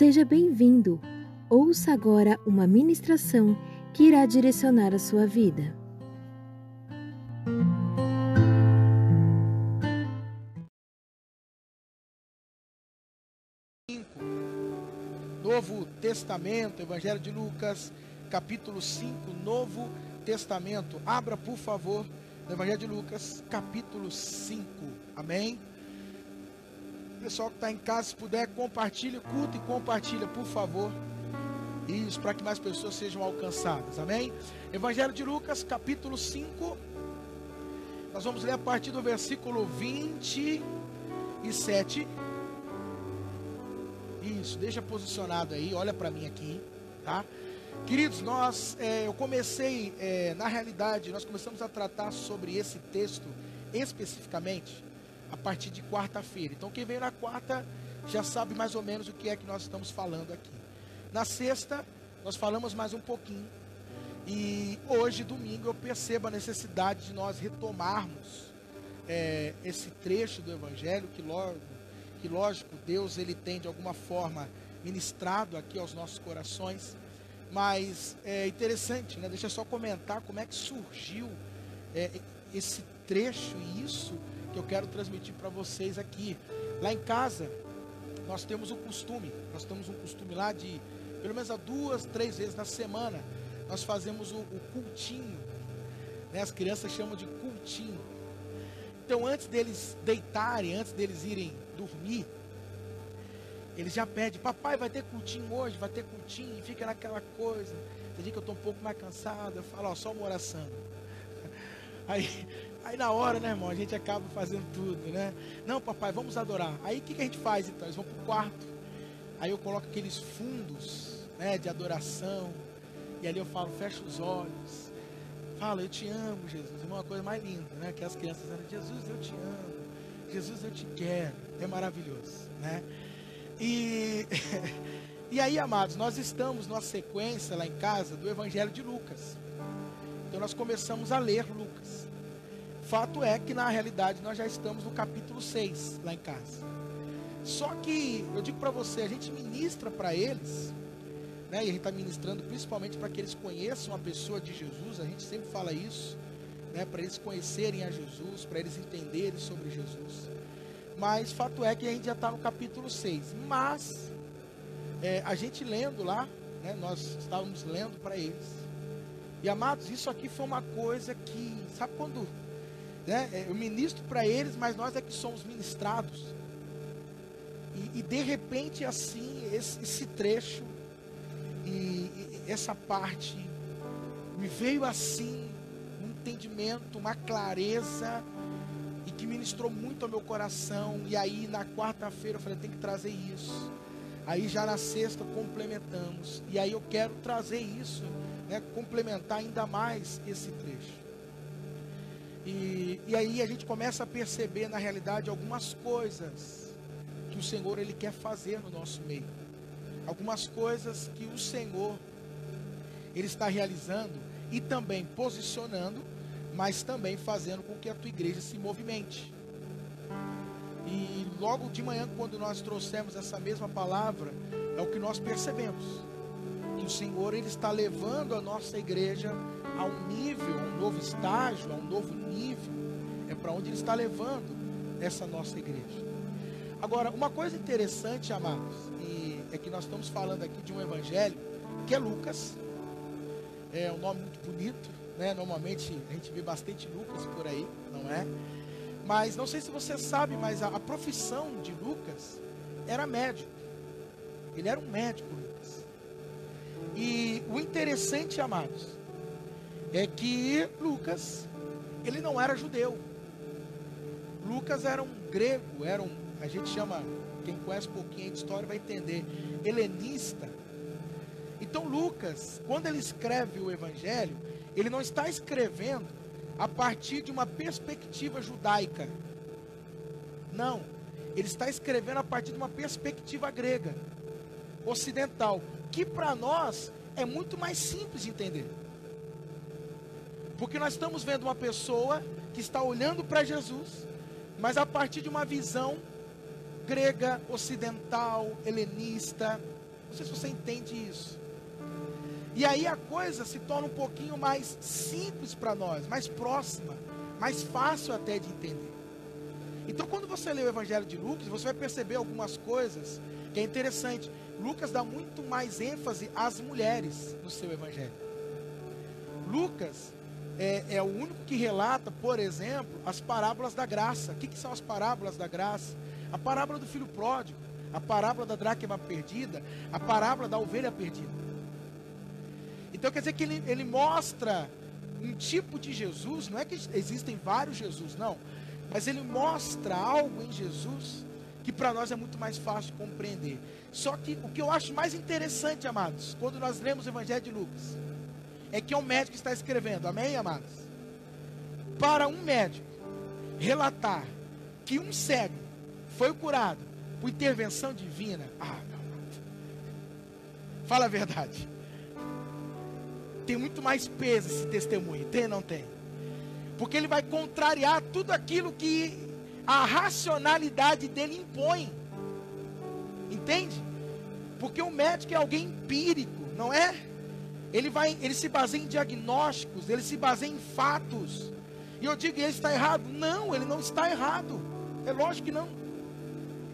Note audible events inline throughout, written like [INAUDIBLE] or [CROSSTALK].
Seja bem-vindo. Ouça agora uma ministração que irá direcionar a sua vida. Novo Testamento, Evangelho de Lucas, capítulo 5, Novo Testamento. Abra, por favor, Evangelho de Lucas, capítulo 5. Amém? Pessoal que está em casa, se puder, compartilhe o culto e compartilha, por favor. Isso, para que mais pessoas sejam alcançadas. Amém? Evangelho de Lucas, capítulo 5. Nós vamos ler a partir do versículo 27. Isso, deixa posicionado aí, olha para mim aqui, tá? Queridos, nós, é, eu comecei, é, na realidade, nós começamos a tratar sobre esse texto especificamente a partir de quarta-feira. Então, quem veio na quarta já sabe mais ou menos o que é que nós estamos falando aqui. Na sexta, nós falamos mais um pouquinho. E hoje, domingo, eu percebo a necessidade de nós retomarmos é, esse trecho do Evangelho, que, logo, que lógico, Deus ele tem de alguma forma ministrado aqui aos nossos corações. Mas é interessante, né? Deixa eu só comentar como é que surgiu é, esse trecho e isso que eu quero transmitir para vocês aqui. Lá em casa, nós temos um costume, nós temos um costume lá de, pelo menos duas, três vezes na semana, nós fazemos o, o cultinho. Né? As crianças chamam de cultinho. Então, antes deles deitarem, antes deles irem dormir, eles já pedem, papai vai ter cultinho hoje, vai ter cultinho, e fica naquela coisa. Tem dia que eu estou um pouco mais cansado, eu falo, ó, só uma oração. [LAUGHS] Aí Aí na hora, né, irmão, a gente acaba fazendo tudo, né? Não, papai, vamos adorar. Aí o que, que a gente faz então? Eles vão para o quarto. Aí eu coloco aqueles fundos, né, de adoração. E ali eu falo, fecha os olhos. Fala, eu te amo, Jesus. É uma coisa mais linda, né? Que as crianças dizem, Jesus, eu te amo. Jesus, eu te quero. É maravilhoso, né? E, [LAUGHS] e aí, amados, nós estamos numa sequência lá em casa do Evangelho de Lucas. Então nós começamos a ler Lucas. Fato é que na realidade nós já estamos no capítulo 6 lá em casa. Só que eu digo para você, a gente ministra para eles, né, e a gente está ministrando principalmente para que eles conheçam a pessoa de Jesus, a gente sempre fala isso, né, para eles conhecerem a Jesus, para eles entenderem sobre Jesus. Mas fato é que a gente já está no capítulo 6. Mas é, a gente lendo lá, né, nós estávamos lendo para eles. E amados, isso aqui foi uma coisa que, sabe quando né? É, eu ministro para eles, mas nós é que somos ministrados. E, e de repente, assim, esse, esse trecho e, e, essa parte me veio assim um entendimento, uma clareza e que ministrou muito ao meu coração. E aí na quarta-feira eu falei, tem que trazer isso. Aí já na sexta complementamos. E aí eu quero trazer isso, né, complementar ainda mais esse trecho. E, e aí a gente começa a perceber na realidade algumas coisas que o Senhor ele quer fazer no nosso meio. Algumas coisas que o Senhor ele está realizando e também posicionando, mas também fazendo com que a tua igreja se movimente. E logo de manhã, quando nós trouxemos essa mesma palavra, é o que nós percebemos. Que o Senhor ele está levando a nossa igreja a um nível, a um novo estágio, a um novo nível. É para onde Ele está levando essa nossa igreja. Agora, uma coisa interessante, amados, e é que nós estamos falando aqui de um evangelho que é Lucas. É um nome muito bonito, né? Normalmente a gente vê bastante Lucas por aí, não é? Mas não sei se você sabe, mas a, a profissão de Lucas era médico. Ele era um médico, Lucas. E o interessante, amados, é que Lucas, ele não era judeu. Lucas era um grego, era um, a gente chama, quem conhece um pouquinho de história vai entender, helenista. Então Lucas, quando ele escreve o evangelho, ele não está escrevendo a partir de uma perspectiva judaica. Não, ele está escrevendo a partir de uma perspectiva grega, ocidental, que para nós é muito mais simples de entender. Porque nós estamos vendo uma pessoa que está olhando para Jesus, mas a partir de uma visão grega, ocidental, helenista, Não sei se você entende isso. E aí a coisa se torna um pouquinho mais simples para nós, mais próxima, mais fácil até de entender. Então, quando você lê o Evangelho de Lucas, você vai perceber algumas coisas que é interessante. Lucas dá muito mais ênfase às mulheres no seu Evangelho. Lucas é, é, o único que relata, por exemplo, as parábolas da graça. O que, que são as parábolas da graça? A parábola do filho pródigo, a parábola da dracma perdida, a parábola da ovelha perdida. Então quer dizer que ele, ele mostra um tipo de Jesus, não é que existem vários Jesus, não, mas ele mostra algo em Jesus que para nós é muito mais fácil de compreender. Só que o que eu acho mais interessante, amados, quando nós lemos o Evangelho de Lucas, é que é um médico que está escrevendo, amém, amados? Para um médico relatar que um cego foi curado por intervenção divina, ah, não. Fala a verdade. Tem muito mais peso esse testemunho, tem não tem? Porque ele vai contrariar tudo aquilo que a racionalidade dele impõe. Entende? Porque o médico é alguém empírico, não é? Ele, vai, ele se baseia em diagnósticos, ele se baseia em fatos. E eu digo, ele está errado? Não, ele não está errado. É lógico que não.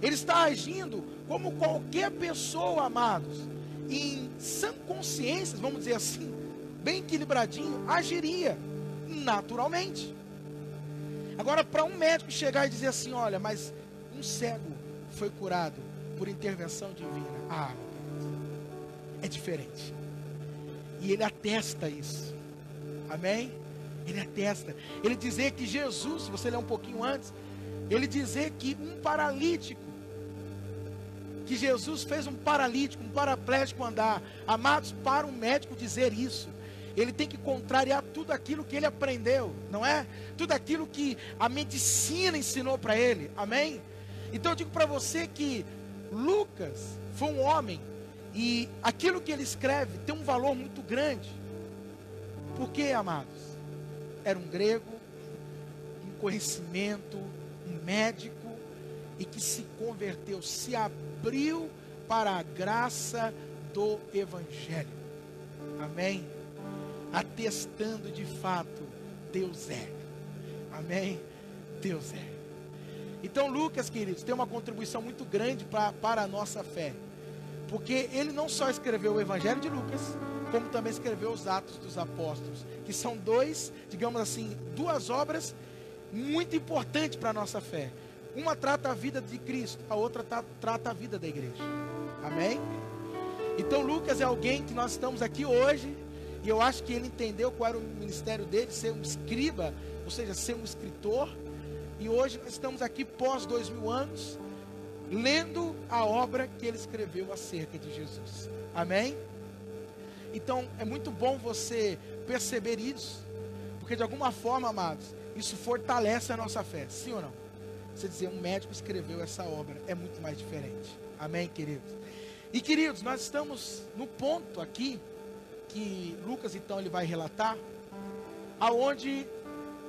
Ele está agindo como qualquer pessoa, amados, em sã consciência, vamos dizer assim, bem equilibradinho, agiria naturalmente. Agora, para um médico chegar e dizer assim: olha, mas um cego foi curado por intervenção divina. Ah, é diferente. E ele atesta isso. Amém? Ele atesta. Ele dizer que Jesus, se você ler um pouquinho antes, ele dizer que um paralítico, que Jesus fez um paralítico, um paraplégico andar. Amados, para um médico dizer isso, ele tem que contrariar tudo aquilo que ele aprendeu, não é? Tudo aquilo que a medicina ensinou para ele. Amém? Então eu digo para você que Lucas foi um homem e aquilo que ele escreve tem um valor muito grande. Por quê, amados? Era um grego, um conhecimento, um médico e que se converteu, se abriu para a graça do evangelho. Amém? Atestando de fato, Deus é. Amém? Deus é. Então, Lucas, queridos, tem uma contribuição muito grande pra, para a nossa fé. Porque ele não só escreveu o Evangelho de Lucas, como também escreveu os Atos dos Apóstolos, que são dois, digamos assim, duas obras muito importantes para a nossa fé. Uma trata a vida de Cristo, a outra trata a vida da igreja. Amém? Então Lucas é alguém que nós estamos aqui hoje, e eu acho que ele entendeu qual era o ministério dele, ser um escriba, ou seja, ser um escritor. E hoje nós estamos aqui pós dois mil anos, lendo a obra que ele escreveu acerca de Jesus. Amém? Então é muito bom você perceber isso, porque de alguma forma, amados, isso fortalece a nossa fé, sim ou não? Você dizer, um médico escreveu essa obra, é muito mais diferente. Amém, queridos? E queridos, nós estamos no ponto aqui que Lucas então ele vai relatar, aonde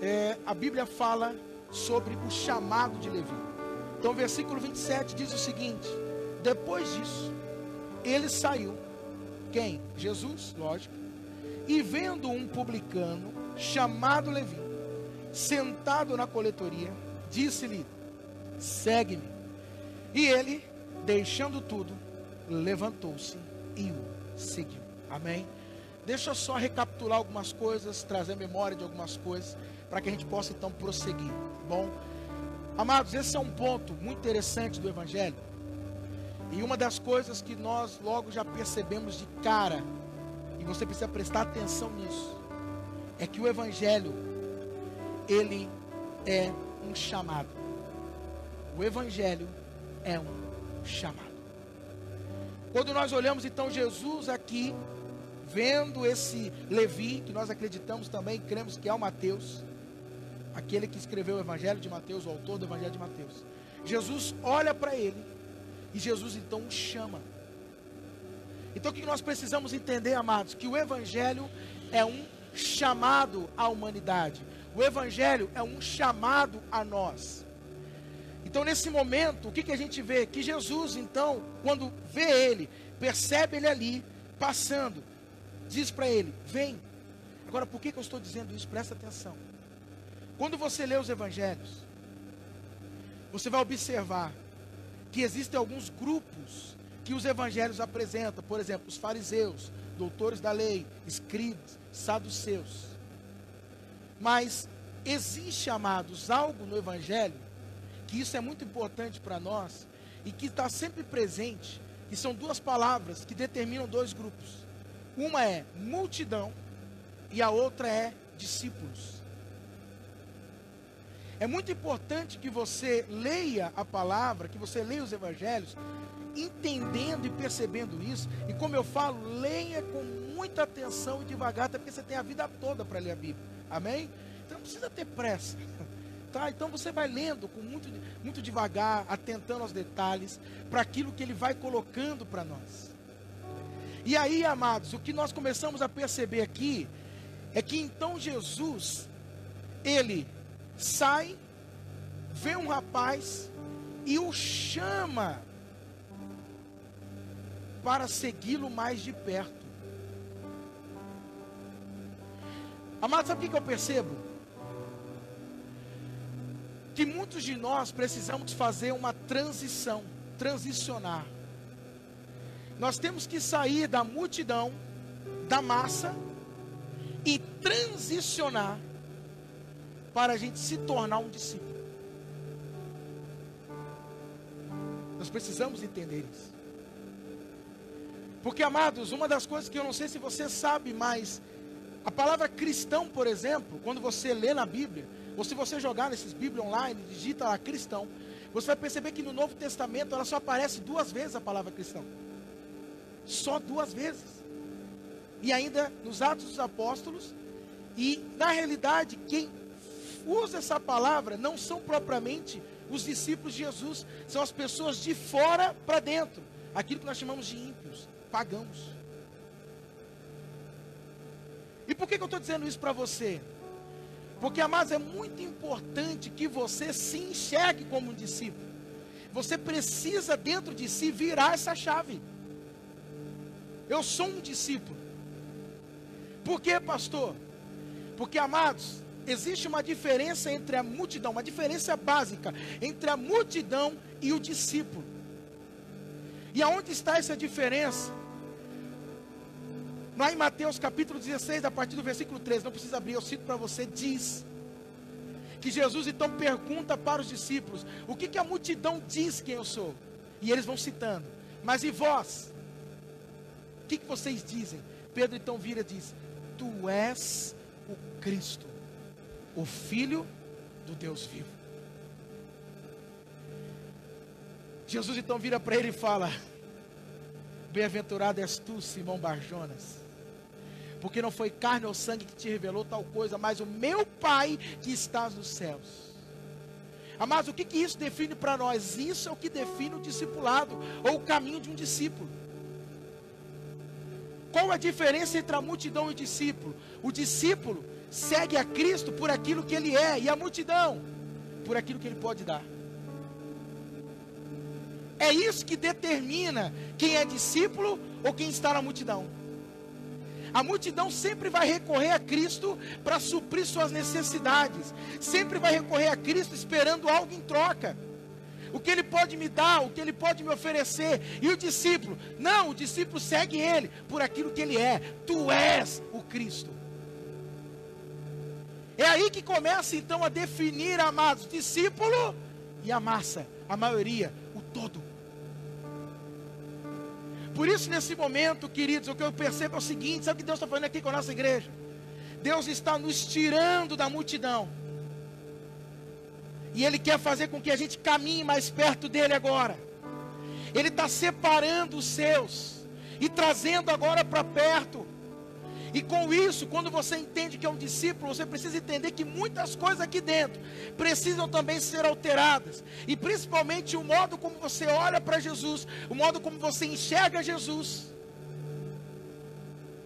é, a Bíblia fala sobre o chamado de Levi. Então, versículo 27 diz o seguinte: Depois disso, ele saiu. Quem? Jesus, lógico. E vendo um publicano chamado Levi, sentado na coletoria, disse-lhe: Segue-me. E ele, deixando tudo, levantou-se e o seguiu. Amém? Deixa eu só recapitular algumas coisas, trazer memória de algumas coisas, para que a gente possa então prosseguir. Tá bom? Amados, esse é um ponto muito interessante do Evangelho. E uma das coisas que nós logo já percebemos de cara, e você precisa prestar atenção nisso, é que o Evangelho, ele é um chamado. O Evangelho é um chamado. Quando nós olhamos então Jesus aqui, vendo esse Levi, que nós acreditamos também, cremos que é o Mateus, aquele que escreveu o Evangelho de Mateus, o autor do Evangelho de Mateus. Jesus olha para ele e Jesus então o chama. Então o que nós precisamos entender, amados? Que o Evangelho é um chamado à humanidade. O Evangelho é um chamado a nós. Então, nesse momento, o que, que a gente vê? Que Jesus, então, quando vê ele, percebe ele ali, passando, diz para ele: Vem. Agora, por que, que eu estou dizendo isso? Presta atenção. Quando você lê os evangelhos, você vai observar que existem alguns grupos que os evangelhos apresentam, por exemplo, os fariseus, doutores da lei, escribas, saduceus. Mas existe, amados, algo no evangelho que isso é muito importante para nós e que está sempre presente, e são duas palavras que determinam dois grupos. Uma é multidão e a outra é discípulos. É muito importante que você leia a palavra, que você leia os evangelhos, entendendo e percebendo isso. E como eu falo, leia com muita atenção e devagar, até porque você tem a vida toda para ler a Bíblia. Amém? Então não precisa ter pressa. [LAUGHS] Tá? Então você vai lendo com muito, muito devagar, atentando aos detalhes, para aquilo que ele vai colocando para nós. E aí, amados, o que nós começamos a perceber aqui é que então Jesus, ele sai, vê um rapaz e o chama para segui-lo mais de perto. Amado, sabe o que eu percebo? Que muitos de nós precisamos fazer uma transição, transicionar. Nós temos que sair da multidão, da massa, e transicionar para a gente se tornar um discípulo. Nós precisamos entender isso. Porque, amados, uma das coisas que eu não sei se você sabe, mas a palavra cristão, por exemplo, quando você lê na Bíblia, ou se você jogar nesses Bíblia online, digita lá cristão, você vai perceber que no Novo Testamento ela só aparece duas vezes a palavra cristão. Só duas vezes. E ainda nos Atos dos Apóstolos, e na realidade, quem usa essa palavra não são propriamente os discípulos de Jesus, são as pessoas de fora para dentro, aquilo que nós chamamos de ímpios, pagãos. E por que, que eu estou dizendo isso para você? Porque, amados, é muito importante que você se enxergue como um discípulo. Você precisa, dentro de si, virar essa chave. Eu sou um discípulo. Por quê, pastor? Porque, amados, existe uma diferença entre a multidão, uma diferença básica entre a multidão e o discípulo. E aonde está essa diferença? Lá em Mateus capítulo 16, a partir do versículo 13, não precisa abrir, eu cito para você, diz que Jesus então pergunta para os discípulos: o que, que a multidão diz quem eu sou? E eles vão citando, mas e vós? O que, que vocês dizem? Pedro então vira e diz: Tu és o Cristo, o Filho do Deus vivo. Jesus então vira para ele e fala: Bem-aventurado és tu, Simão Barjonas, porque não foi carne ou sangue que te revelou tal coisa, mas o meu Pai que estás nos céus. Amados, o que, que isso define para nós? Isso é o que define o discipulado, ou o caminho de um discípulo. Qual a diferença entre a multidão e o discípulo? O discípulo segue a Cristo por aquilo que ele é, e a multidão por aquilo que ele pode dar. É isso que determina quem é discípulo ou quem está na multidão. A multidão sempre vai recorrer a Cristo para suprir suas necessidades, sempre vai recorrer a Cristo esperando algo em troca. O que ele pode me dar, o que ele pode me oferecer. E o discípulo? Não, o discípulo segue ele por aquilo que ele é. Tu és o Cristo. É aí que começa então a definir, amados, discípulo e a massa, a maioria, o todo. Por isso, nesse momento, queridos, o que eu percebo é o seguinte: sabe o que Deus está fazendo aqui com a nossa igreja? Deus está nos tirando da multidão. E Ele quer fazer com que a gente caminhe mais perto dele agora. Ele está separando os seus e trazendo agora para perto. E com isso, quando você entende que é um discípulo, você precisa entender que muitas coisas aqui dentro precisam também ser alteradas. E principalmente o modo como você olha para Jesus, o modo como você enxerga Jesus,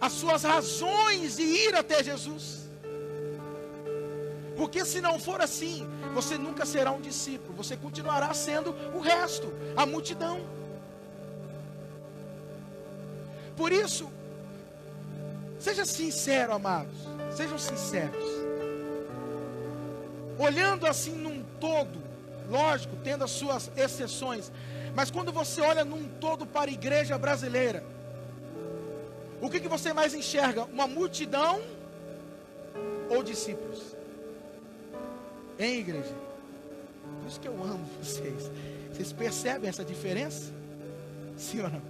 as suas razões de ir até Jesus. Porque se não for assim, você nunca será um discípulo, você continuará sendo o resto, a multidão. Por isso, seja sincero, amados. Sejam sinceros. Olhando assim num todo, lógico, tendo as suas exceções, mas quando você olha num todo para a igreja brasileira, o que, que você mais enxerga? Uma multidão ou discípulos? Em igreja? Por isso que eu amo vocês. Vocês percebem essa diferença? Sim ou não?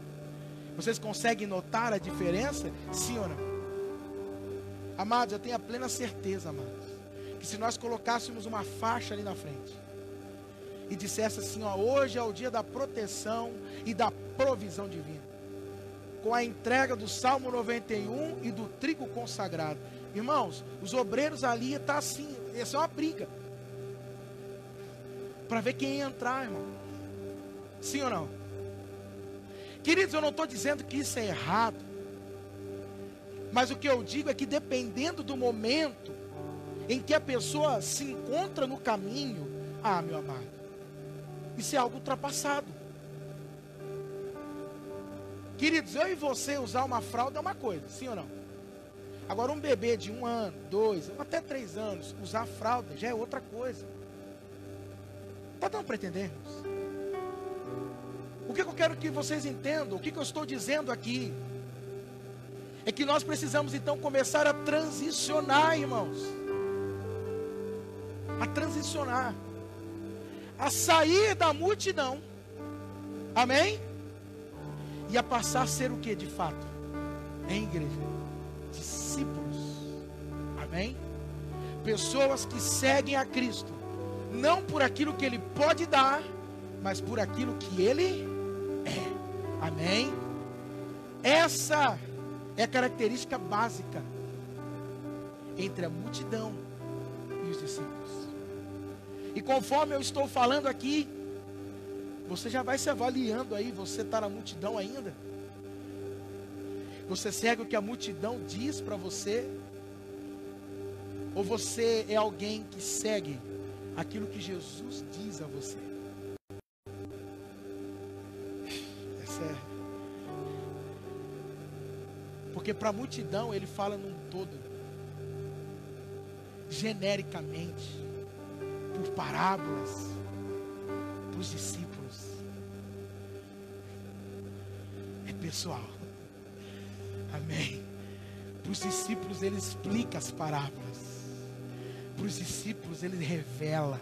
Vocês conseguem notar a diferença? Sim ou não? Amados, eu tenho a plena certeza, amados, que se nós colocássemos uma faixa ali na frente e dissesse assim, ó, hoje é o dia da proteção e da provisão divina, com a entrega do Salmo 91 e do trigo consagrado. Irmãos, os obreiros ali tá assim, essa é uma briga. Para ver quem ia entrar, irmão. Sim ou não? Queridos, eu não estou dizendo que isso é errado. Mas o que eu digo é que dependendo do momento em que a pessoa se encontra no caminho, ah, meu amado, isso é algo ultrapassado. Queridos, eu e você usar uma fralda é uma coisa, sim ou não? Agora, um bebê de um ano, dois, até três anos, usar fralda já é outra coisa. Está dando para entender? O que eu quero que vocês entendam, o que eu estou dizendo aqui, é que nós precisamos então começar a transicionar, irmãos. A transicionar. A sair da multidão. Amém? E a passar a ser o que de fato? Em igreja. Discípulos. Amém? Pessoas que seguem a Cristo. Não por aquilo que Ele pode dar, mas por aquilo que Ele é. Amém? Essa é característica básica entre a multidão e os discípulos. E conforme eu estou falando aqui, você já vai se avaliando aí, você está na multidão ainda? Você segue o que a multidão diz para você? Ou você é alguém que segue aquilo que Jesus diz a você? Porque para a multidão ele fala num todo, genericamente, por parábolas, para os discípulos. É pessoal. [LAUGHS] Amém. Para os discípulos ele explica as parábolas. Para os discípulos ele revela.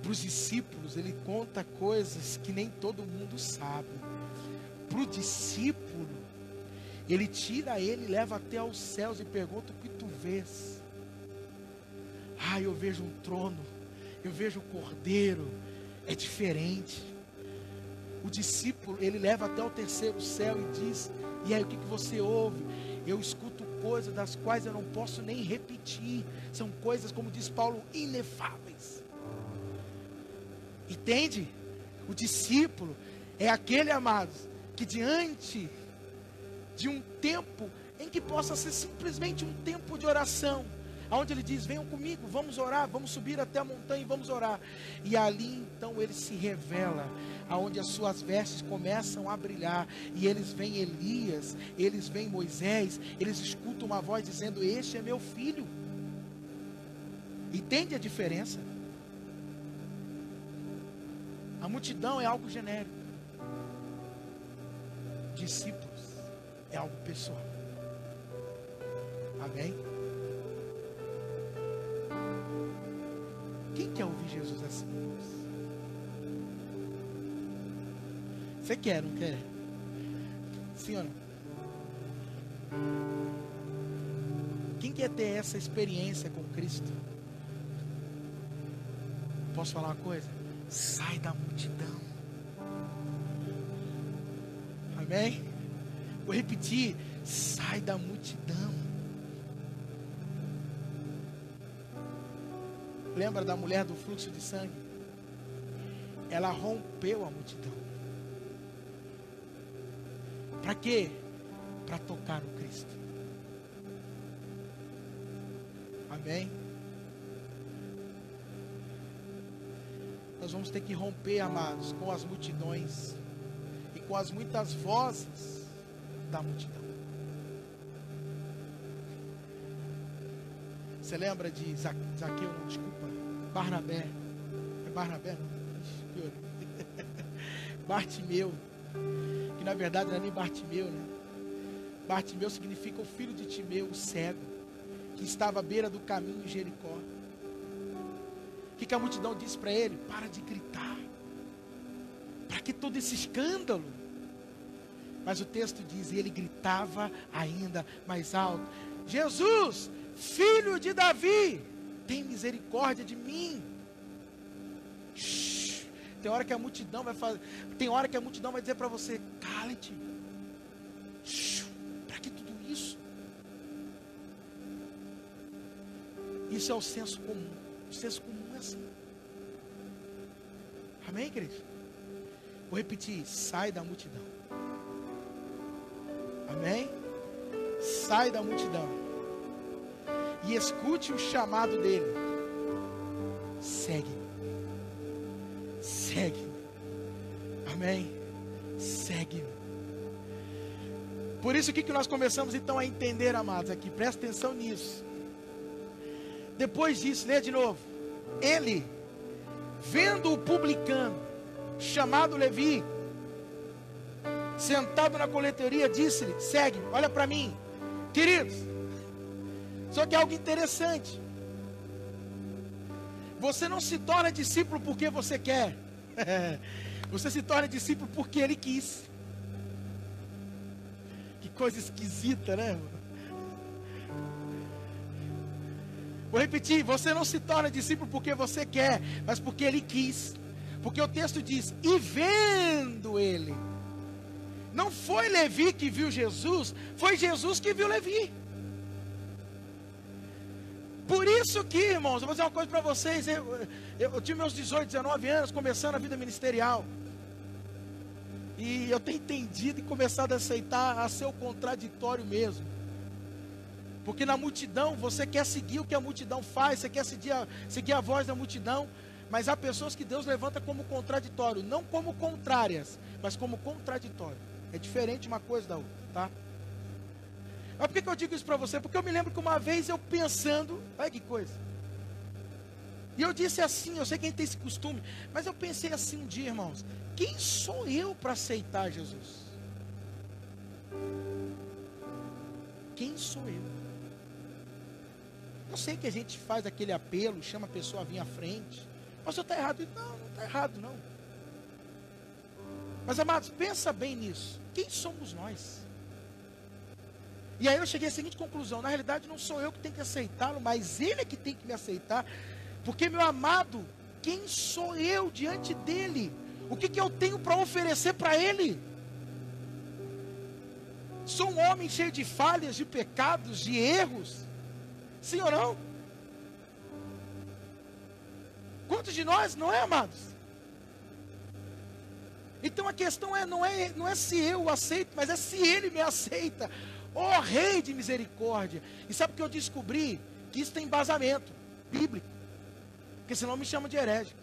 Para os discípulos ele conta coisas que nem todo mundo sabe. Para o discípulo ele tira ele, leva até aos céus e pergunta o que tu vês. Ah, eu vejo um trono, eu vejo o cordeiro, é diferente. O discípulo, ele leva até o terceiro céu e diz: E aí, o que, que você ouve? Eu escuto coisas das quais eu não posso nem repetir. São coisas, como diz Paulo, inefáveis. Entende? O discípulo é aquele, amados, que diante de um tempo em que possa ser simplesmente um tempo de oração, aonde ele diz: "Venham comigo, vamos orar, vamos subir até a montanha e vamos orar". E ali então ele se revela, aonde as suas vestes começam a brilhar e eles veem Elias, eles veem Moisés, eles escutam uma voz dizendo: "Este é meu filho". Entende a diferença? A multidão é algo genérico. Discípulo é algo pessoal. Amém? Quem quer ouvir Jesus assim? Você quer, não quer? Não? Quem quer ter essa experiência com Cristo? Posso falar uma coisa? Sai da multidão. Amém? Vou repetir: sai da multidão. Lembra da mulher do fluxo de sangue? Ela rompeu a multidão. Para quê? Para tocar no Cristo. Amém? Nós vamos ter que romper, amados, com as multidões e com as muitas vozes da multidão. Você lembra de Zaqueu, não, desculpa, Barnabé. É Barnabé, não? [LAUGHS] Bartimeu, que na verdade não é nem Bartimeu, né? Bartimeu significa o filho de Timeu, o cego, que estava à beira do caminho em Jericó. O que, que a multidão disse para ele? Para de gritar. Para que todo esse escândalo? Mas o texto diz: ele gritava ainda mais alto: Jesus, filho de Davi, tem misericórdia de mim. Shhh. Tem hora que a multidão vai fazer, tem hora que a multidão vai dizer para você: cale-te. Para que tudo isso? Isso é o senso comum. O senso comum é assim. Amém, querido? Vou repetir: sai da multidão. Amém? Sai da multidão. E escute o chamado dele. Segue. Segue. Amém? Segue. Por isso, que, que nós começamos então a entender, amados, aqui? Presta atenção nisso. Depois disso, lê de novo. Ele, vendo o publicano, chamado Levi, sentado na coletoria, disse-lhe: segue, olha para mim, queridos. Só que é algo interessante. Você não se torna discípulo porque você quer. [LAUGHS] você se torna discípulo porque ele quis. Que coisa esquisita, né? Vou repetir: você não se torna discípulo porque você quer, mas porque ele quis. Porque o texto diz: e vendo ele. Não foi Levi que viu Jesus, foi Jesus que viu Levi. Por isso que, irmãos, eu vou dizer uma coisa para vocês. Eu, eu, eu, tive meus 18, 19 anos, começando a vida ministerial. E eu tenho entendido e começado a aceitar a ser o contraditório mesmo. Porque na multidão você quer seguir o que a multidão faz, você quer seguir a, seguir a voz da multidão. Mas há pessoas que Deus levanta como contraditório, não como contrárias, mas como contraditório. É diferente uma coisa da outra, tá? Mas por que, que eu digo isso para você? Porque eu me lembro que uma vez eu pensando, olha que coisa. E eu disse assim, eu sei quem tem esse costume, mas eu pensei assim um dia, irmãos, quem sou eu para aceitar Jesus? Quem sou eu? Eu sei que a gente faz aquele apelo, chama a pessoa a vir à frente. Mas você está errado. Não, não está errado, não. Mas amados, pensa bem nisso. Quem somos nós? E aí eu cheguei à seguinte conclusão: na realidade não sou eu que tenho que aceitá-lo, mas ele é que tem que me aceitar. Porque, meu amado, quem sou eu diante dele? O que, que eu tenho para oferecer para ele? Sou um homem cheio de falhas, de pecados, de erros. Sim ou não? Quantos de nós, não é, amados? Então a questão é não é não é se eu aceito, mas é se ele me aceita ó oh, Rei de misericórdia. E sabe o que eu descobri? Que isso tem embasamento bíblico. Porque senão me chamam de herege.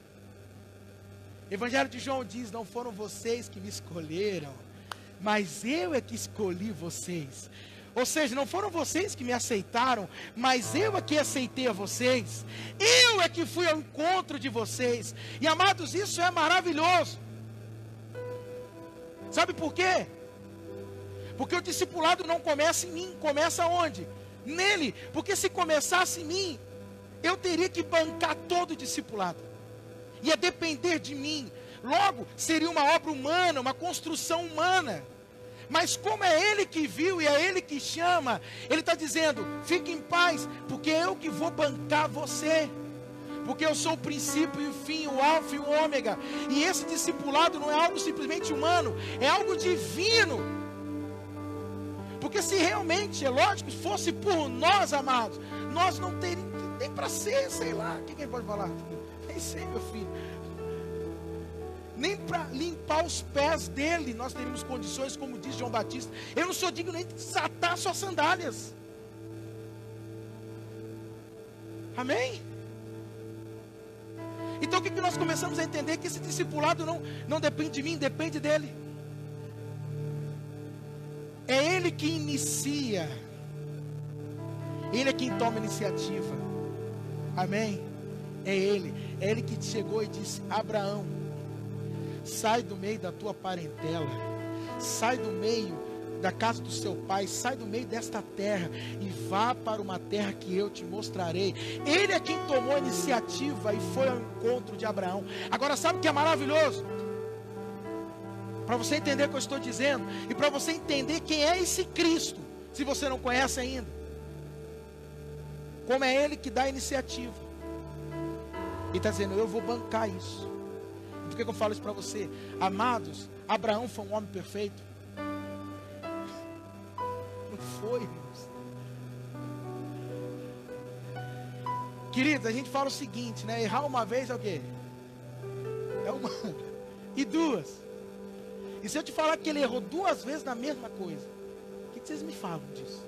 Evangelho de João diz: Não foram vocês que me escolheram, mas eu é que escolhi vocês. Ou seja, não foram vocês que me aceitaram, mas eu é que aceitei a vocês. Eu é que fui ao encontro de vocês. E amados, isso é maravilhoso. Sabe por quê? Porque o discipulado não começa em mim, começa onde? Nele. Porque se começasse em mim, eu teria que bancar todo o discipulado. Ia depender de mim. Logo, seria uma obra humana, uma construção humana. Mas como é Ele que viu e é Ele que chama, Ele está dizendo: fique em paz, porque é eu que vou bancar você. Porque eu sou o princípio e o fim, o alfa e o ômega. E esse discipulado não é algo simplesmente humano, é algo divino. Porque se realmente, é lógico, fosse por nós, amados, nós não teríamos nem para ser, sei lá, quem, quem pode falar? Nem sei, meu filho. Nem para limpar os pés dele nós teríamos condições, como diz João Batista. Eu não sou digno nem de desatar suas sandálias. Amém? Então o que, que nós começamos a entender? Que esse discipulado não, não depende de mim, depende dele. É ele que inicia. Ele é quem toma iniciativa. Amém? É Ele. É Ele que chegou e disse: Abraão, sai do meio da tua parentela, sai do meio da casa do seu pai, sai do meio desta terra e vá para uma terra que eu te mostrarei. Ele é quem tomou a iniciativa e foi ao encontro de Abraão. Agora, sabe o que é maravilhoso? Para você entender o que eu estou dizendo e para você entender quem é esse Cristo, se você não conhece ainda. Como é Ele que dá a iniciativa. E está dizendo: Eu vou bancar isso. Por que, que eu falo isso para você? Amados, Abraão foi um homem perfeito. Foi, irmãos. Queridos, a gente fala o seguinte, né? Errar uma vez é o quê? É uma. [LAUGHS] E duas. E se eu te falar que ele errou duas vezes na mesma coisa, o que, que vocês me falam disso?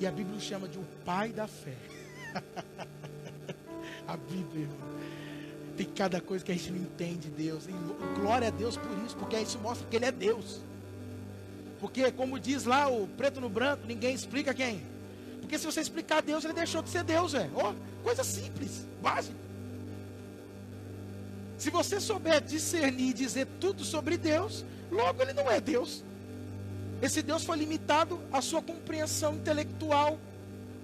E a Bíblia o chama de o pai da fé. [LAUGHS] a Bíblia, irmão. Tem cada coisa que a gente não entende Deus. E glória a Deus por isso, porque isso mostra que Ele é Deus. Porque, como diz lá o preto no branco, ninguém explica quem. Porque se você explicar Deus, ele deixou de ser Deus, é. Oh, coisa simples, básica. Se você souber discernir e dizer tudo sobre Deus, logo ele não é Deus. Esse Deus foi limitado à sua compreensão intelectual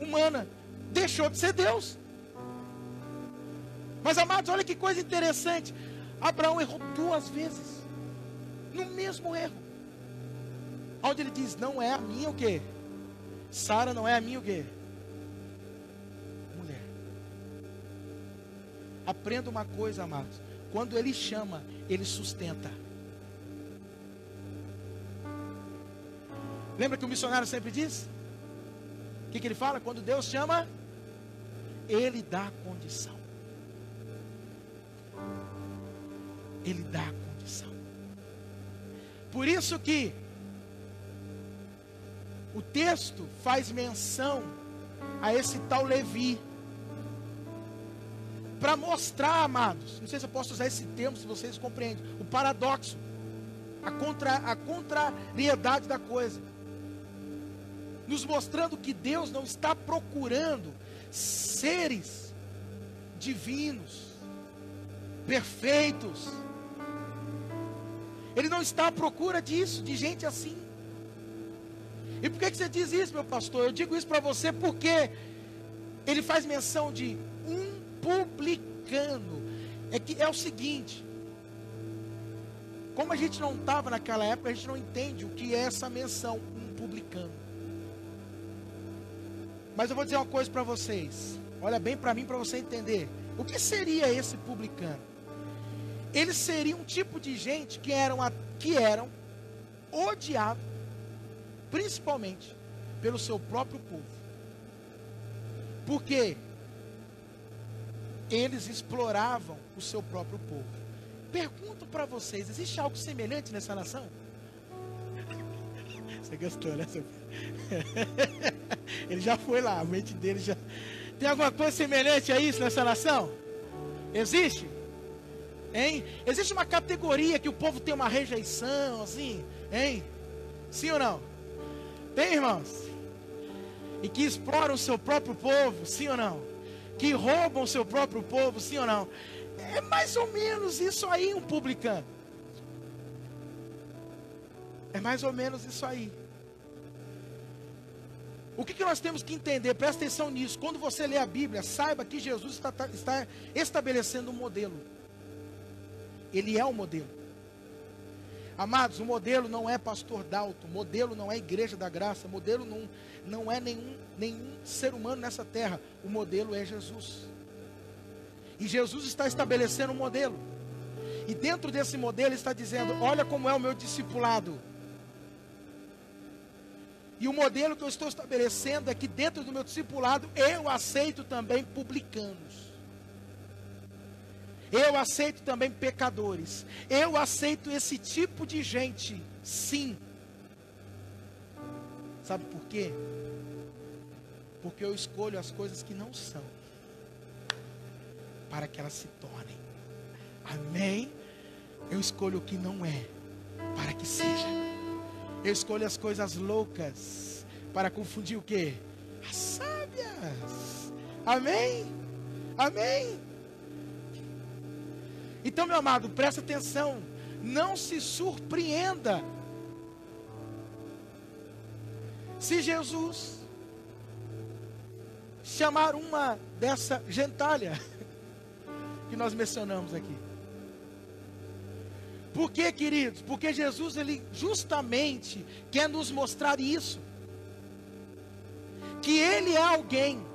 humana. Deixou de ser Deus. Mas amados, olha que coisa interessante. Abraão errou duas vezes. No mesmo erro. Onde ele diz, não é a minha o quê? Sara não é a minha o quê? Mulher. Aprenda uma coisa, amados. Quando ele chama, ele sustenta. Lembra que o missionário sempre diz? O que, que ele fala? Quando Deus chama, ele dá condição. Ele dá condição. Por isso que o texto faz menção a esse tal Levi. Para mostrar, amados, não sei se eu posso usar esse termo, se vocês compreendem, o paradoxo, a, contra, a contrariedade da coisa. Nos mostrando que Deus não está procurando seres divinos, perfeitos. Ele não está à procura disso, de gente assim. E por que, que você diz isso, meu pastor? Eu digo isso para você porque ele faz menção de um publicano. É que é o seguinte: como a gente não estava naquela época, a gente não entende o que é essa menção, um publicano. Mas eu vou dizer uma coisa para vocês. Olha bem para mim para você entender. O que seria esse publicano? Eles seriam um tipo de gente que eram, que eram odiados principalmente pelo seu próprio povo. Porque eles exploravam o seu próprio povo. Pergunto para vocês: existe algo semelhante nessa nação? [LAUGHS] Você gostou, né? [LAUGHS] Ele já foi lá, a mente dele já. Tem alguma coisa semelhante a isso nessa nação? Existe? Hein? Existe uma categoria que o povo tem uma rejeição, assim, hein? Sim ou não? Tem, irmãos? E que exploram o seu próprio povo, sim ou não? Que roubam o seu próprio povo, sim ou não? É mais ou menos isso aí, um publicano. É mais ou menos isso aí. O que, que nós temos que entender? Presta atenção nisso. Quando você lê a Bíblia, saiba que Jesus está, está estabelecendo um modelo. Ele é o modelo. Amados, o modelo não é pastor Dalton, modelo não é igreja da graça, modelo não, não é nenhum, nenhum ser humano nessa terra, o modelo é Jesus. E Jesus está estabelecendo um modelo. E dentro desse modelo está dizendo: olha como é o meu discipulado. E o modelo que eu estou estabelecendo é que dentro do meu discipulado eu aceito também publicanos. Eu aceito também pecadores. Eu aceito esse tipo de gente, sim. Sabe por quê? Porque eu escolho as coisas que não são, para que elas se tornem. Amém? Eu escolho o que não é, para que seja. Eu escolho as coisas loucas para confundir o quê? As sábias. Amém? Amém? Então, meu amado, presta atenção. Não se surpreenda. Se Jesus chamar uma dessa gentalha [LAUGHS] que nós mencionamos aqui. Por que, queridos? Porque Jesus ele justamente quer nos mostrar isso. Que ele é alguém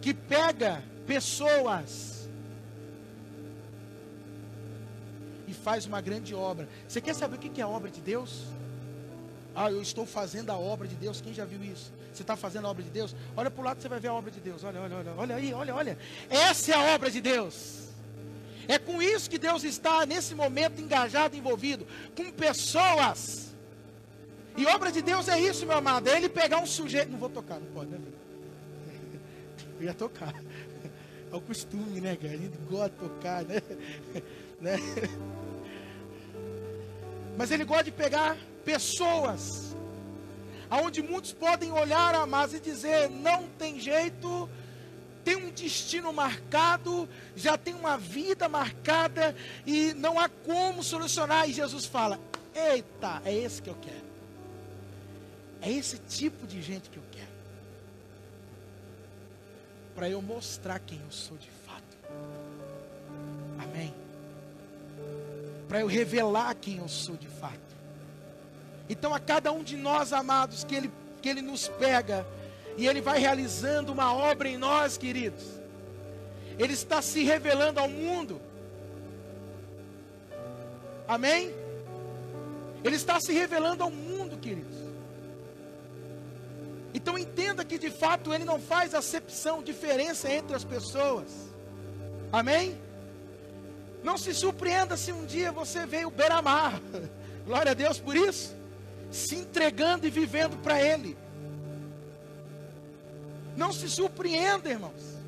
que pega pessoas e faz uma grande obra. Você quer saber o que é a obra de Deus? Ah, eu estou fazendo a obra de Deus. Quem já viu isso? Você está fazendo a obra de Deus? Olha para o lado, você vai ver a obra de Deus. Olha, olha, olha, olha aí, olha, olha. Essa é a obra de Deus. É com isso que Deus está nesse momento engajado, envolvido, com pessoas. E obra de Deus é isso, meu amado. É ele pegar um sujeito. Não vou tocar, não pode, né? Eu ia tocar. É o costume, né, cara? A gente gosta de tocar, né? [LAUGHS] né? Mas ele gosta de pegar pessoas, aonde muitos podem olhar, amados, e dizer: não tem jeito, tem um destino marcado, já tem uma vida marcada e não há como solucionar. E Jesus fala: Eita, é esse que eu quero. É esse tipo de gente que eu quero. Para eu mostrar quem eu sou de fato. Amém. Para eu revelar quem eu sou de fato. Então, a cada um de nós, amados, que Ele, que ele nos pega e Ele vai realizando uma obra em nós, queridos. Ele está se revelando ao mundo. Amém? Ele está se revelando ao mundo, queridos. Então entenda que de fato ele não faz acepção, diferença entre as pessoas. Amém? Não se surpreenda se um dia você veio beira-mar. [LAUGHS] Glória a Deus por isso se entregando e vivendo para Ele. Não se surpreenda, irmãos.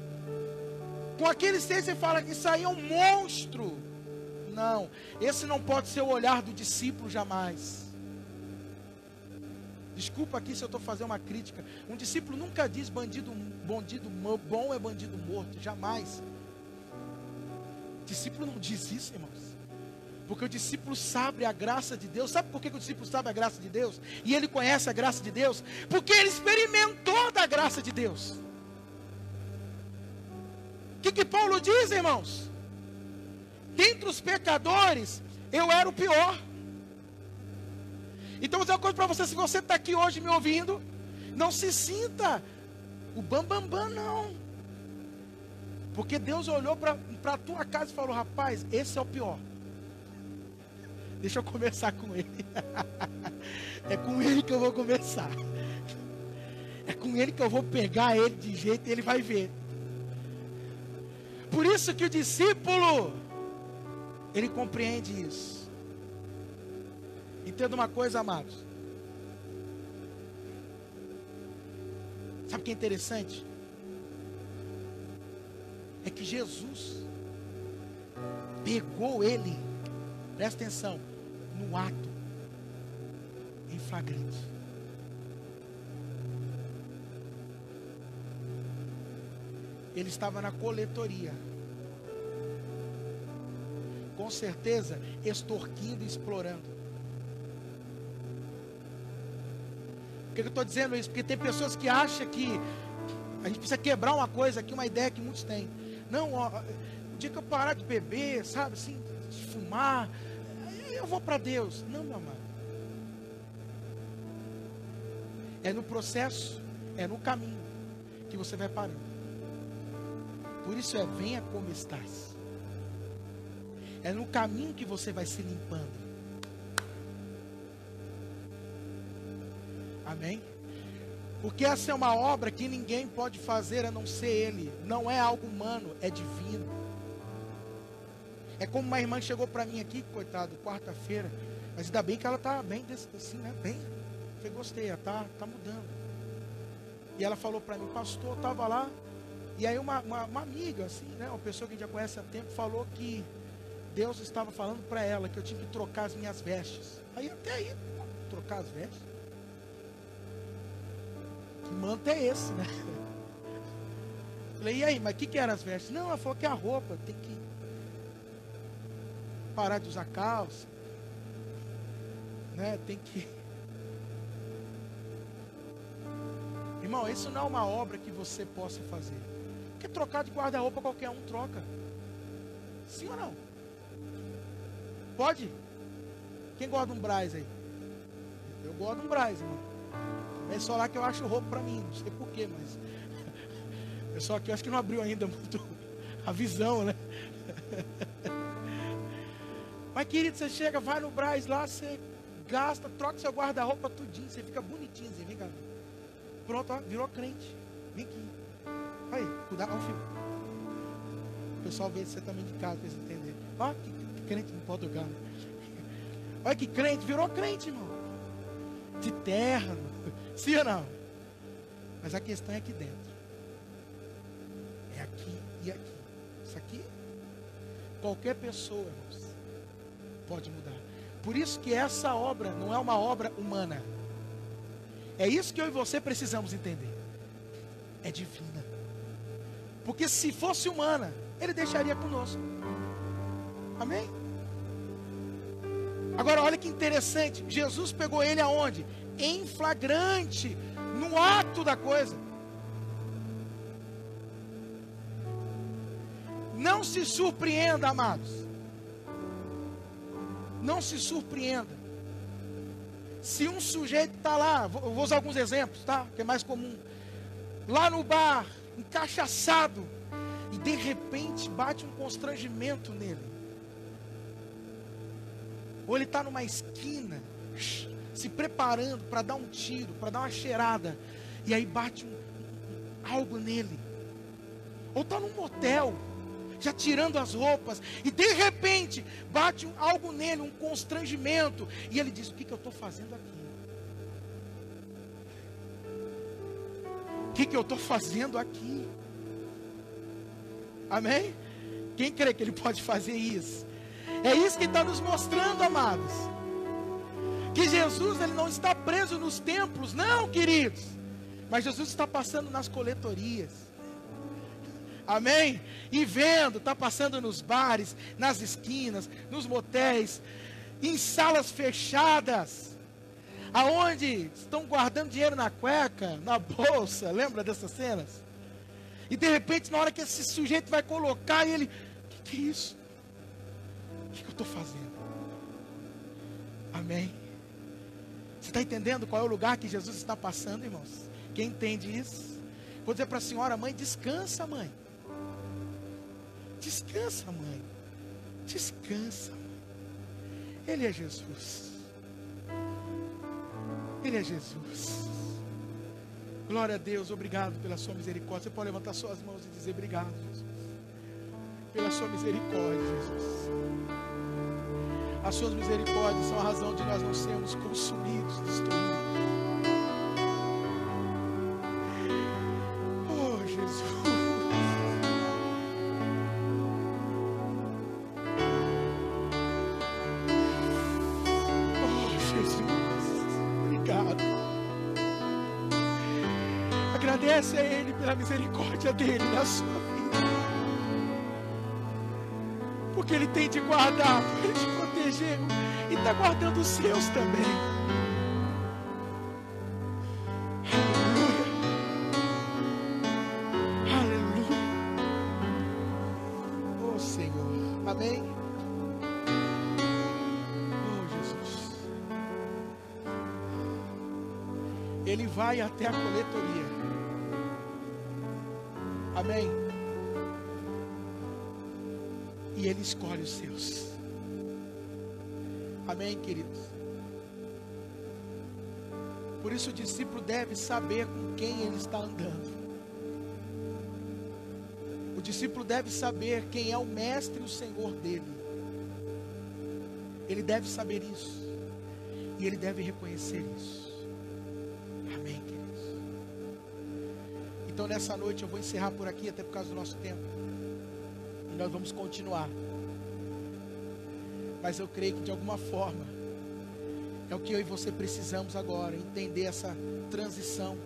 Com aquele ser você fala que isso aí é um monstro. Não, esse não pode ser o olhar do discípulo jamais. Desculpa aqui se eu estou fazendo uma crítica. Um discípulo nunca diz bandido, bandido bom é bandido morto. Jamais. Discípulo não diz isso, irmãos. Porque o discípulo sabe a graça de Deus. Sabe por que o discípulo sabe a graça de Deus? E ele conhece a graça de Deus? Porque ele experimentou da graça de Deus. O que, que Paulo diz, irmãos? Dentre os pecadores, eu era o pior. Então vou dizer uma coisa para você: se você está aqui hoje me ouvindo, não se sinta o bambambam, bam, bam, não. Porque Deus olhou para a tua casa e falou: rapaz, esse é o pior. Deixa eu começar com ele. [LAUGHS] é com ele que eu vou começar. É com ele que eu vou pegar ele de jeito e ele vai ver. Por isso que o discípulo, ele compreende isso. Entenda uma coisa, amados. Sabe o que é interessante? É que Jesus pegou ele, presta atenção, no ato, em flagrante. Ele estava na coletoria. Com certeza, extorquindo explorando. Por que eu estou dizendo isso? Porque tem pessoas que acham que a gente precisa quebrar uma coisa aqui, uma ideia que muitos têm. Não, ó, dia que eu parar de beber, sabe, assim, de fumar, eu vou para Deus. Não, meu amado. É no processo, é no caminho que você vai parando. Por isso é venha como estás. É no caminho que você vai se limpando. Amém? Porque essa é uma obra que ninguém pode fazer a não ser Ele. Não é algo humano, é divino. É como uma irmã chegou para mim aqui, coitado, quarta-feira. Mas ainda bem que ela está bem assim, né? Bem. Eu gostei, ela está tá mudando. E ela falou para mim, pastor, eu estava lá. E aí uma, uma, uma, amiga, assim, né? Uma pessoa que a gente já conhece há tempo, falou que Deus estava falando para ela que eu tinha que trocar as minhas vestes. Aí até aí, trocar as vestes? Que manto é esse, né? [LAUGHS] Falei, e aí, mas o que, que eram as vestes? Não, ela falou que a roupa tem que parar de usar calça. Né? Tem que. [LAUGHS] Irmão, isso não é uma obra que você possa fazer. Porque trocar de guarda-roupa qualquer um troca. Sim ou não? Pode? Quem gosta de um Braz aí? Eu gosto de um Braz, irmão. É só lá que eu acho roupa para mim. Não sei porquê, mas. [LAUGHS] É só que eu acho que não abriu ainda muito a visão, né? [LAUGHS] Querido, você chega, vai no Braz lá, você gasta, troca seu guarda-roupa tudinho, você fica bonitinho, você fica. Pronto, ó, virou crente. Vem aqui. Aí, cuidado, ó, filho. O pessoal vê você também de casa, para você entender. Ó, que, que crente lugar. [LAUGHS] Né? Olha que crente, virou crente, irmão. De terra, sim ou não? Mas a questão é aqui dentro. É aqui e aqui. Isso aqui, qualquer pessoa, pode mudar. Por isso que essa obra não é uma obra humana. É isso que eu e você precisamos entender. É divina. Porque se fosse humana, ele deixaria conosco. Amém? Agora olha que interessante. Jesus pegou ele aonde? Em flagrante, no ato da coisa. Não se surpreenda, amados. Não se surpreenda. Se um sujeito está lá, vou, usar alguns exemplos, tá? Que é mais comum. Lá no bar, encaixaçado, e de repente bate um constrangimento nele. Ou ele está numa esquina, se preparando para dar um tiro, para dar uma cheirada, e aí bate um, um, algo nele. Ou está num motel, já tirando as roupas, e de repente bate algo nele, um constrangimento, e ele diz: O que, que eu estou fazendo aqui? O que, que eu estou fazendo aqui? Amém? Quem crê que ele pode fazer isso? É isso que está nos mostrando, amados. Que Jesus ele não está preso nos templos, não, queridos. Mas Jesus está passando nas coletorias. Amém? E vendo, está passando nos bares, nas esquinas, nos motéis, em salas fechadas, aonde estão guardando dinheiro na cueca, na bolsa. [LAUGHS] Lembra dessas cenas? E de repente, na hora que esse sujeito vai colocar, ele, o que, que é isso? O que, que eu estou fazendo? Amém? Você está entendendo qual é o lugar que Jesus está passando, irmãos? Quem entende isso? Vou dizer para a senhora, mãe, descansa, mãe. Descansa, mãe. Descansa. Mãe. Ele é Jesus. Ele é Jesus. Glória a Deus, obrigado pela sua misericórdia. Você pode levantar suas mãos e dizer obrigado, Jesus. Pela sua misericórdia, Jesus. As suas misericórdias são a razão de nós não sermos consumidos, destruídos. Agradece a Ele pela misericórdia dele na sua vida. Porque Ele tem te guardado, Ele te protegeu e está guardando os seus também. Aleluia. Aleluia. Oh Senhor. Amém. Oh. Ele vai até a coletoria. Amém? E Ele escolhe os seus. Amém, queridos? Por isso o discípulo deve saber com quem ele está andando. O discípulo deve saber quem é o mestre e o senhor dele. Ele deve saber isso. E ele deve reconhecer isso. Nessa noite eu vou encerrar por aqui, até por causa do nosso tempo. E nós vamos continuar. Mas eu creio que de alguma forma É o que eu e você precisamos agora, entender essa transição,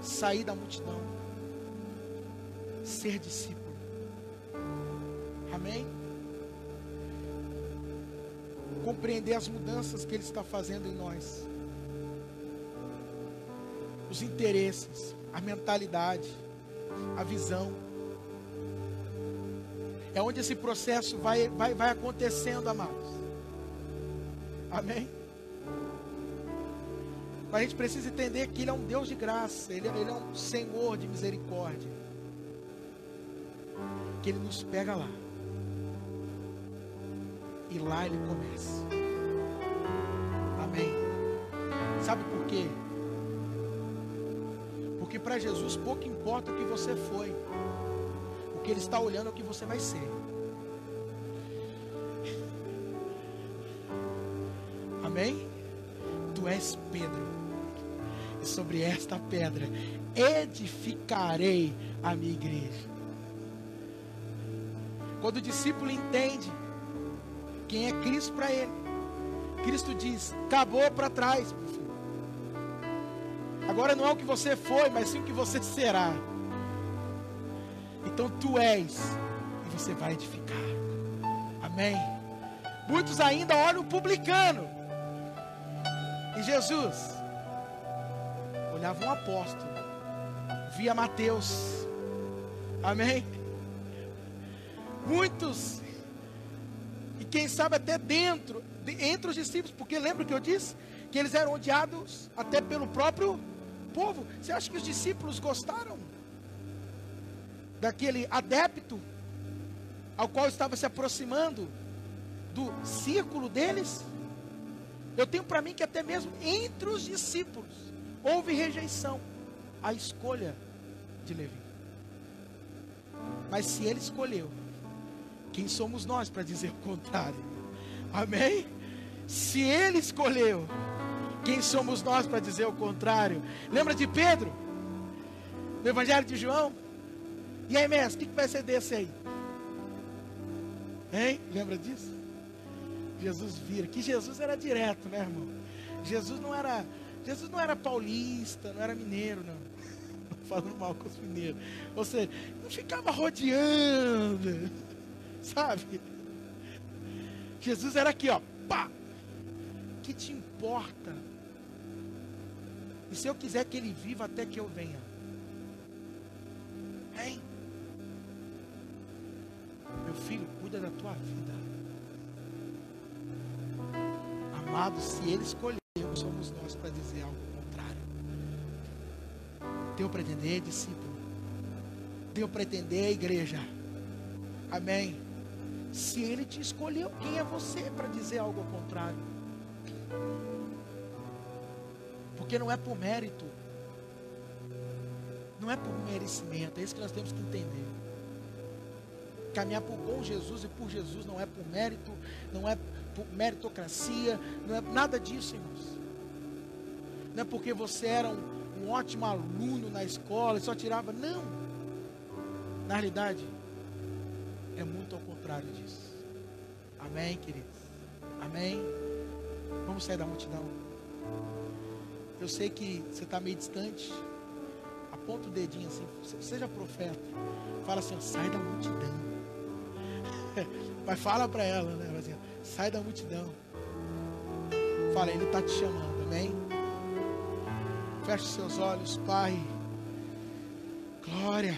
sair da multidão, ser discípulo. Amém? Compreender as mudanças que Ele está fazendo em nós, os interesses, a mentalidade, a visão. É onde esse processo vai, vai, vai acontecendo, amados. Amém? Mas a gente precisa entender que Ele é um Deus de graça, Ele, Ele é um Senhor de misericórdia. Que Ele nos pega lá. E lá Ele começa. Amém? Sabe por quê? Porque para Jesus pouco importa o que você foi. O que Ele está olhando é o que você vai ser. Amém? Tu és Pedro, e sobre esta pedra edificarei a minha igreja. Quando o discípulo entende quem é Cristo para ele, Cristo diz: acabou para trás, meu filho. Agora não é o que você foi, mas sim o que você será. Então tu és, e você vai edificar. Amém. Muitos ainda olham o publicano e Jesus olhava um apóstolo, via Mateus, amém? Muitos, e quem sabe até dentro, entre os discípulos, porque lembra que eu disse? Que eles eram odiados até pelo próprio povo. Você acha que os discípulos gostaram daquele adepto ao qual estava se aproximando do círculo deles? Eu tenho para mim que até mesmo entre os discípulos houve rejeição à escolha de Levi. Mas se ele escolheu, quem somos nós para dizer o contrário? Amém? Se ele escolheu, quem somos nós para dizer o contrário? Lembra de Pedro? No Evangelho de João? E aí, mestre, o que vai ser desse aí? Hein? Lembra disso? Jesus vira. Que Jesus era direto, né, irmão? Jesus não era, Jesus não era paulista, não era mineiro, não. Falando mal com os mineiros. Ou seja, não ficava rodeando, sabe? Jesus era aqui, ó, pá. Que te importa? E se eu quiser que ele viva até que eu venha? Hein? Meu filho, cuida da tua vida. Amado, se Ele escolheu, somos nós para dizer algo contrário. Teu pretender, discípulo. Teu pretender, igreja. Amém. Se Ele te escolheu, quem é você para dizer algo contrário? Porque não é por mérito. Não é por merecimento. É isso que nós temos que entender. Caminhar por, com Jesus e por Jesus não é por mérito, não é meritocracia, não é nada disso, irmãos. Não é porque você era um, um ótimo aluno na escola e só tirava. Não. Na realidade, é muito ao contrário disso. Amém, queridos? Amém? Vamos sair da multidão. Eu sei que você está meio distante. Aponta o dedinho assim. Seja profeta. Fala assim, sai da multidão. [LAUGHS] Mas fala para ela, né? Assim, Sai da multidão. Fala, Ele está te chamando, amém? Feche seus olhos, Pai. Glórias.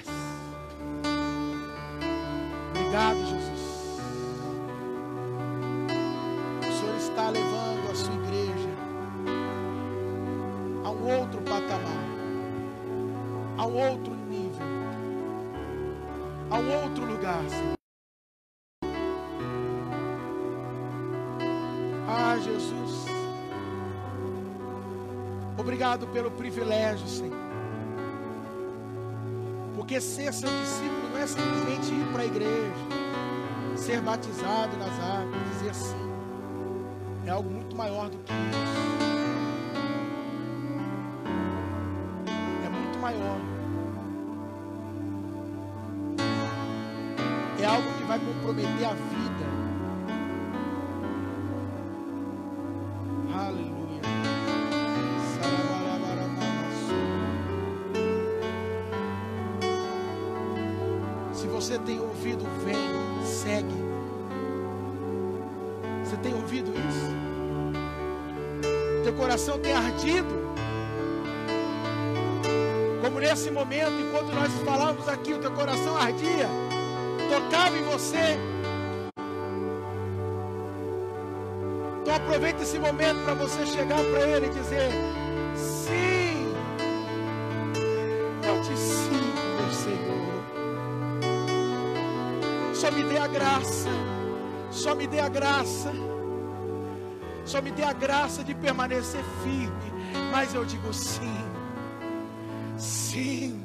Obrigado, Jesus. Um outro nível, a um outro lugar, Senhor. Jesus. Obrigado pelo privilégio, Senhor. Porque ser seu discípulo não é simplesmente ir para a igreja, ser batizado nas águas, dizer assim. É algo muito maior do que isso. É muito maior. comprometer a vida. Aleluia. Se você tem ouvido, vem, segue. Você tem ouvido isso? Teu coração tem ardido Como nesse momento, enquanto nós falávamos aqui, o teu coração ardia tocava em você. Então aproveita esse momento para você chegar para Ele e dizer: Sim, eu te sigo, meu Senhor. Só me dê a graça, só me dê a graça, só me dê a graça de permanecer firme. Mas eu digo sim, sim.